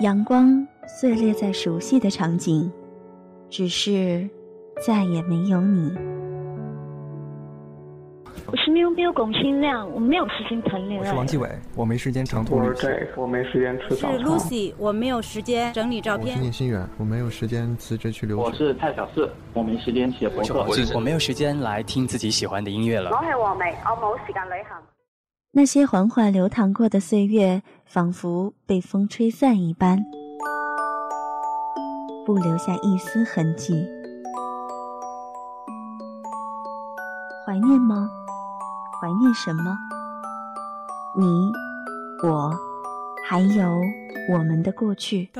阳光碎裂在熟悉的场景，只是再也没有你。我是喵喵龚新亮，我没有时间谈恋爱。我是王继伟，我没时间长途旅行。我没时间吃早餐。是 Lucy，我没有时间整理照片。我是聂心远，我没有时间辞职去留学。我是蔡小四，我没时间写博客。我没有时间来听自己喜欢的音乐了。我是王梅，我冇时间旅行。那些缓缓流淌过的岁月，仿佛被风吹散一般，不留下一丝痕迹。怀念吗？怀念什么？你、我，还有我们的过去。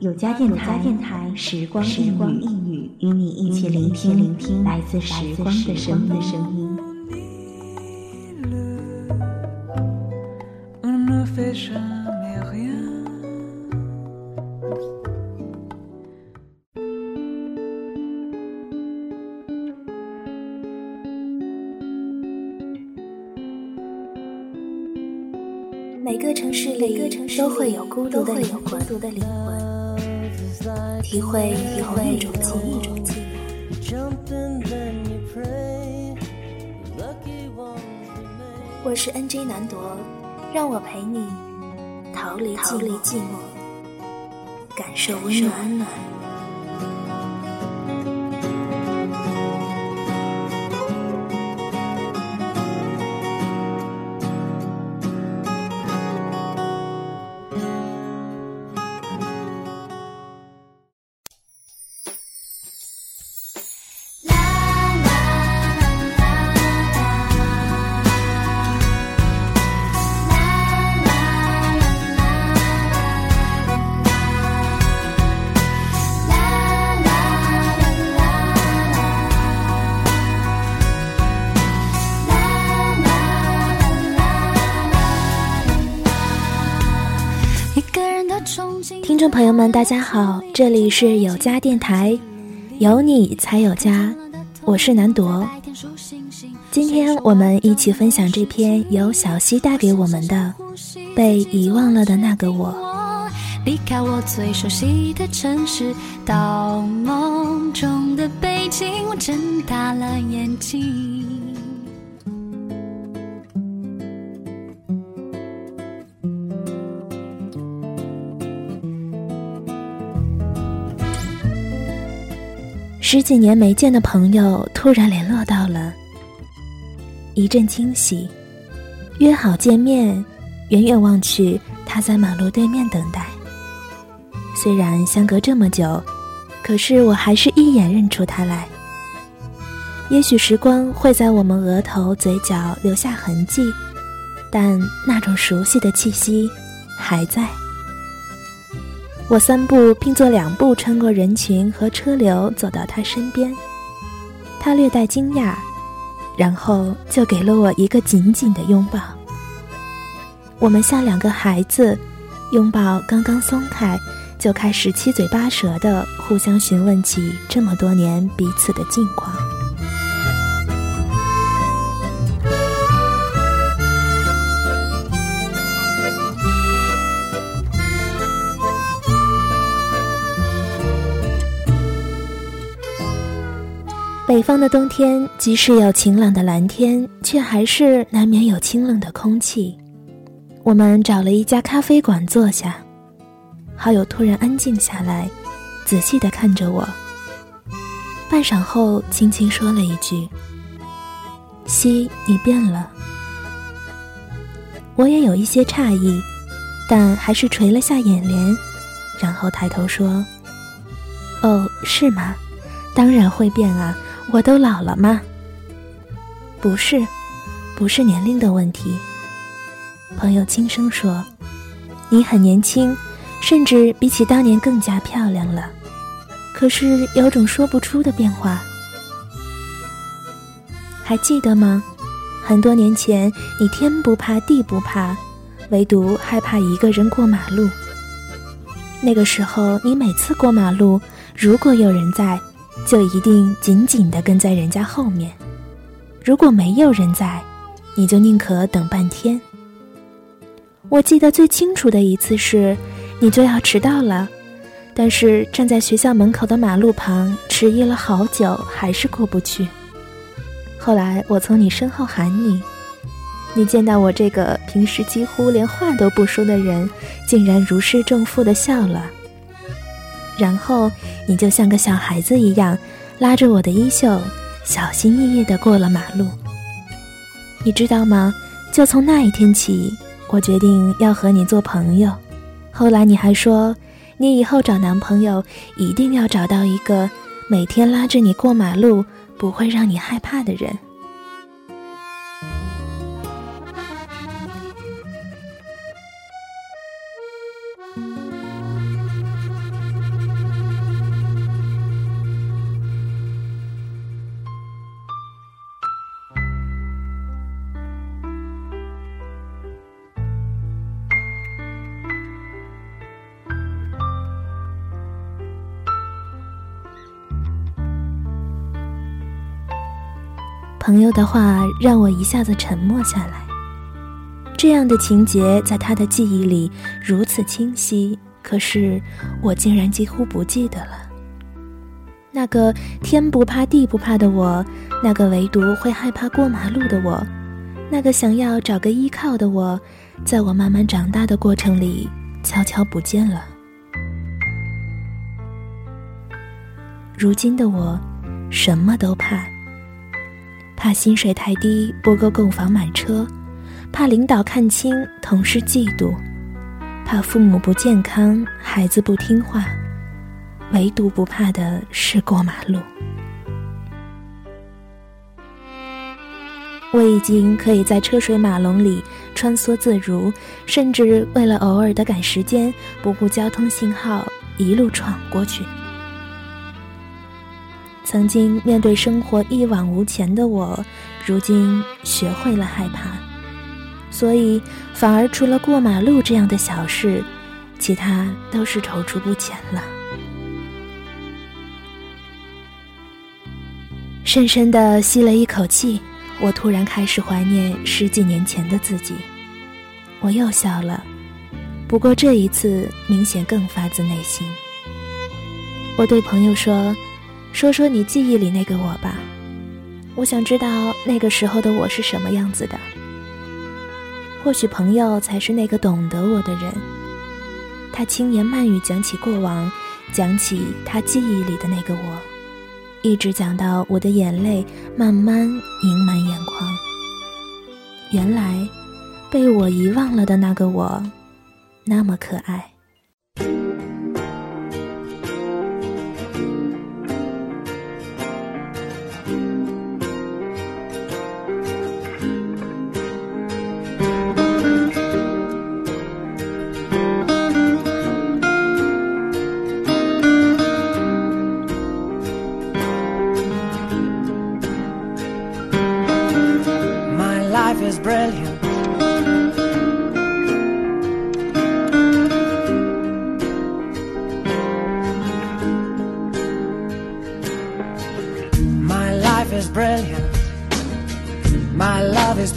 有家电台，电台时光时光一语，与你一起聆听聆听来自时光的声音。每个城市里都会有孤独的灵魂，体会同一种记忆。我是 NJ 难夺，让我陪你逃离寂寞，感受温暖。大家好，这里是有家电台，有你才有家，我是南朵。今天我们一起分享这篇由小溪带给我们的《被遗忘了的那个我》。离开我最熟悉的城市，到梦中的北京，我睁大了眼睛。十几年没见的朋友突然联络到了，一阵惊喜。约好见面，远远望去，他在马路对面等待。虽然相隔这么久，可是我还是一眼认出他来。也许时光会在我们额头、嘴角留下痕迹，但那种熟悉的气息还在。我三步并作两步穿过人群和车流，走到他身边。他略带惊讶，然后就给了我一个紧紧的拥抱。我们像两个孩子，拥抱刚刚松开，就开始七嘴八舌的互相询问起这么多年彼此的近况。北方的冬天，即使有晴朗的蓝天，却还是难免有清冷的空气。我们找了一家咖啡馆坐下，好友突然安静下来，仔细地看着我。半晌后，轻轻说了一句：“西，你变了。”我也有一些诧异，但还是垂了下眼帘，然后抬头说：“哦，是吗？当然会变啊。”我都老了吗？不是，不是年龄的问题。朋友轻声说：“你很年轻，甚至比起当年更加漂亮了。可是有种说不出的变化。还记得吗？很多年前，你天不怕地不怕，唯独害怕一个人过马路。那个时候，你每次过马路，如果有人在。”就一定紧紧地跟在人家后面，如果没有人在，你就宁可等半天，我记得最清楚的一次是，你就要迟到了，但是站在学校门口的马路旁迟疑了好久，还是过不去。后来我从你身后喊你，你见到我这个平时几乎连话都不说的人，竟然如释重负的笑了。然后你就像个小孩子一样，拉着我的衣袖，小心翼翼的过了马路。你知道吗？就从那一天起，我决定要和你做朋友。后来你还说，你以后找男朋友一定要找到一个每天拉着你过马路。不会让你害怕的人。朋友的话让我一下子沉默下来。这样的情节在他的记忆里如此清晰，可是我竟然几乎不记得了。那个天不怕地不怕的我，那个唯独会害怕过马路的我，那个想要找个依靠的我，在我慢慢长大的过程里悄悄不见了。如今的我，什么都怕。怕薪水太低不够购房买车，怕领导看清同事嫉妒，怕父母不健康孩子不听话，唯独不怕的是过马路。我已经可以在车水马龙里穿梭自如，甚至为了偶尔的赶时间，不顾交通信号一路闯过去。曾经面对生活一往无前的我，如今学会了害怕，所以反而除了过马路这样的小事，其他都是踌躇不前了。深深的吸了一口气，我突然开始怀念十几年前的自己。我又笑了，不过这一次明显更发自内心。我对朋友说。说说你记忆里那个我吧，我想知道那个时候的我是什么样子的。或许朋友才是那个懂得我的人。他轻言慢语讲起过往，讲起他记忆里的那个我，一直讲到我的眼泪慢慢盈满眼眶。原来，被我遗忘了的那个我，那么可爱。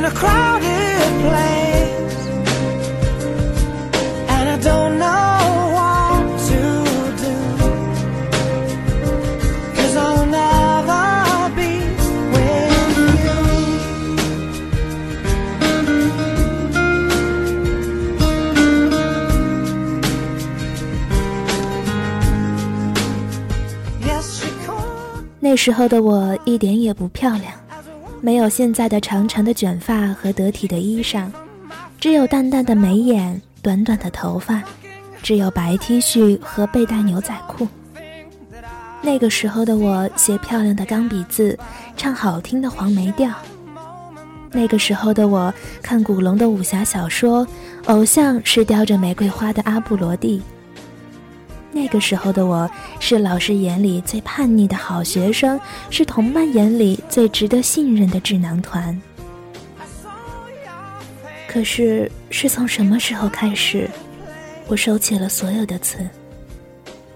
in a crowded place. don't know what to do. Cause I'll never be with you. Yes, 那时候的我一点也不漂亮， 没有现在的长长的卷发和得体的衣裳，只有淡淡的眉眼。短短的头发，只有白 T 恤和背带牛仔裤。那个时候的我写漂亮的钢笔字，唱好听的黄梅调。那个时候的我看古龙的武侠小说，偶像是叼着玫瑰花的阿布罗蒂。那个时候的我是老师眼里最叛逆的好学生，是同伴眼里最值得信任的智囊团。可是，是从什么时候开始，我收起了所有的刺？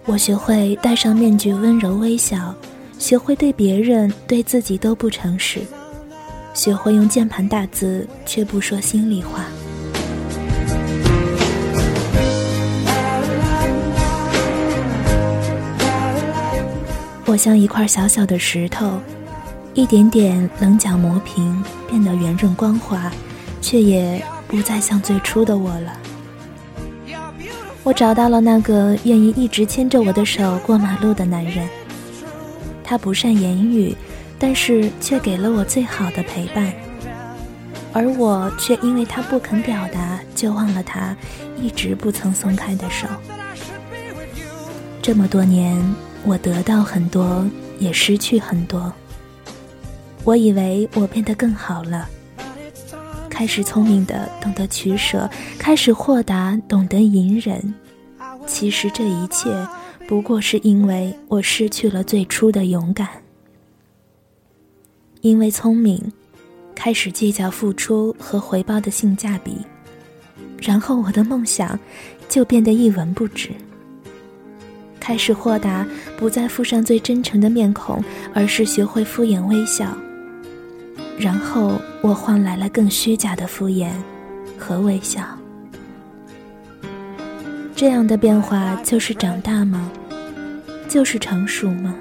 我学会戴上面具，温柔微笑；学会对别人、对自己都不诚实；学会用键盘打字，却不说心里话。我像一块小小的石头，一点点棱角磨平，变得圆润光滑。却也不再像最初的我了。我找到了那个愿意一直牵着我的手过马路的男人。他不善言语，但是却给了我最好的陪伴。而我却因为他不肯表达，就忘了他一直不曾松开的手。这么多年，我得到很多，也失去很多。我以为我变得更好了。开始聪明的懂得取舍，开始豁达懂得隐忍。其实这一切不过是因为我失去了最初的勇敢。因为聪明，开始计较付出和回报的性价比，然后我的梦想就变得一文不值。开始豁达，不再附上最真诚的面孔，而是学会敷衍微笑。然后我换来了更虚假的敷衍和微笑。这样的变化就是长大吗？就是成熟吗？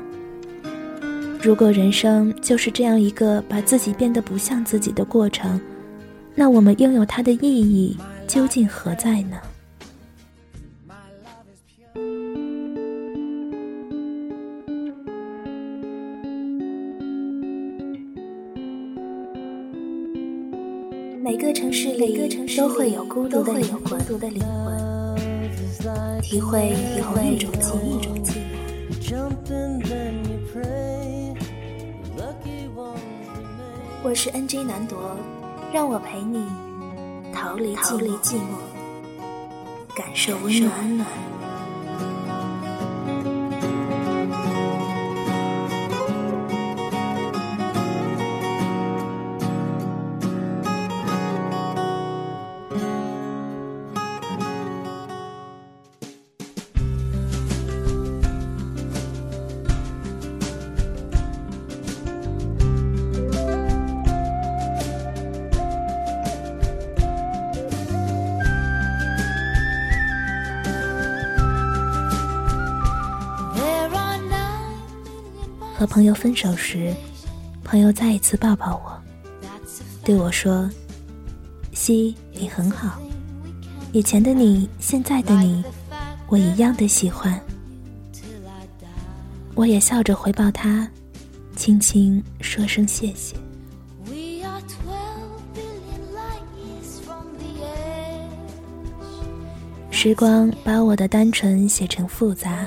如果人生就是这样一个把自己变得不像自己的过程，那我们拥有它的意义究竟何在呢？市里都会有孤独的灵魂，体会体会一种寂寞。我是 NJ 南铎，让我陪你逃离寂寞，感受温暖。和朋友分手时，朋友再一次抱抱我，对我说：“西，你很好，以前的你，现在的你，我一样的喜欢。”我也笑着回报他，轻轻说声谢谢。时光把我的单纯写成复杂。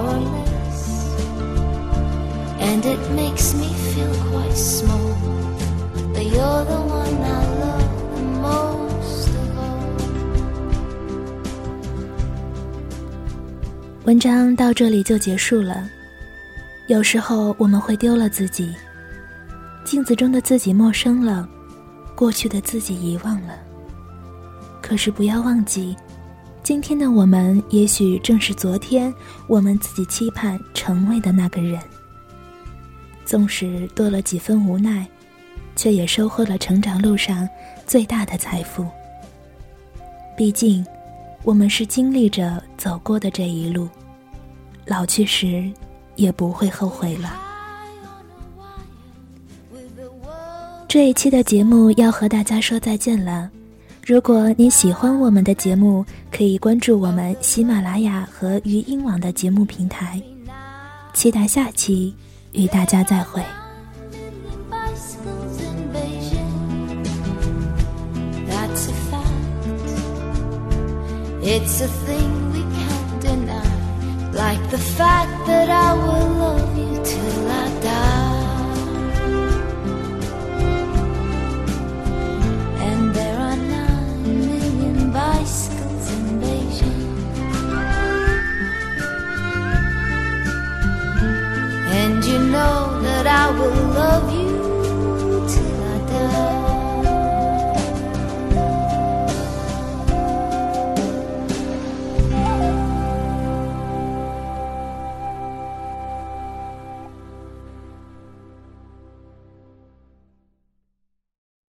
moreless And it makes me feel quite small. But you're the one I love the most of all. 文章到这里就结束了。有时候我们会丢了自己，镜子中的自己陌生了，过去的自己遗忘了。可是不要忘记，今天的我们，也许正是昨天我们自己期盼成为的那个人。纵使多了几分无奈，却也收获了成长路上最大的财富。毕竟，我们是经历着走过的这一路，老去时也不会后悔了。这一期的节目要和大家说再见了。如果你喜欢我们的节目，可以关注我们喜马拉雅和鱼音网的节目平台。期待下期与大家再会。It's a thing we can't deny, like the fact that I will love you till I die.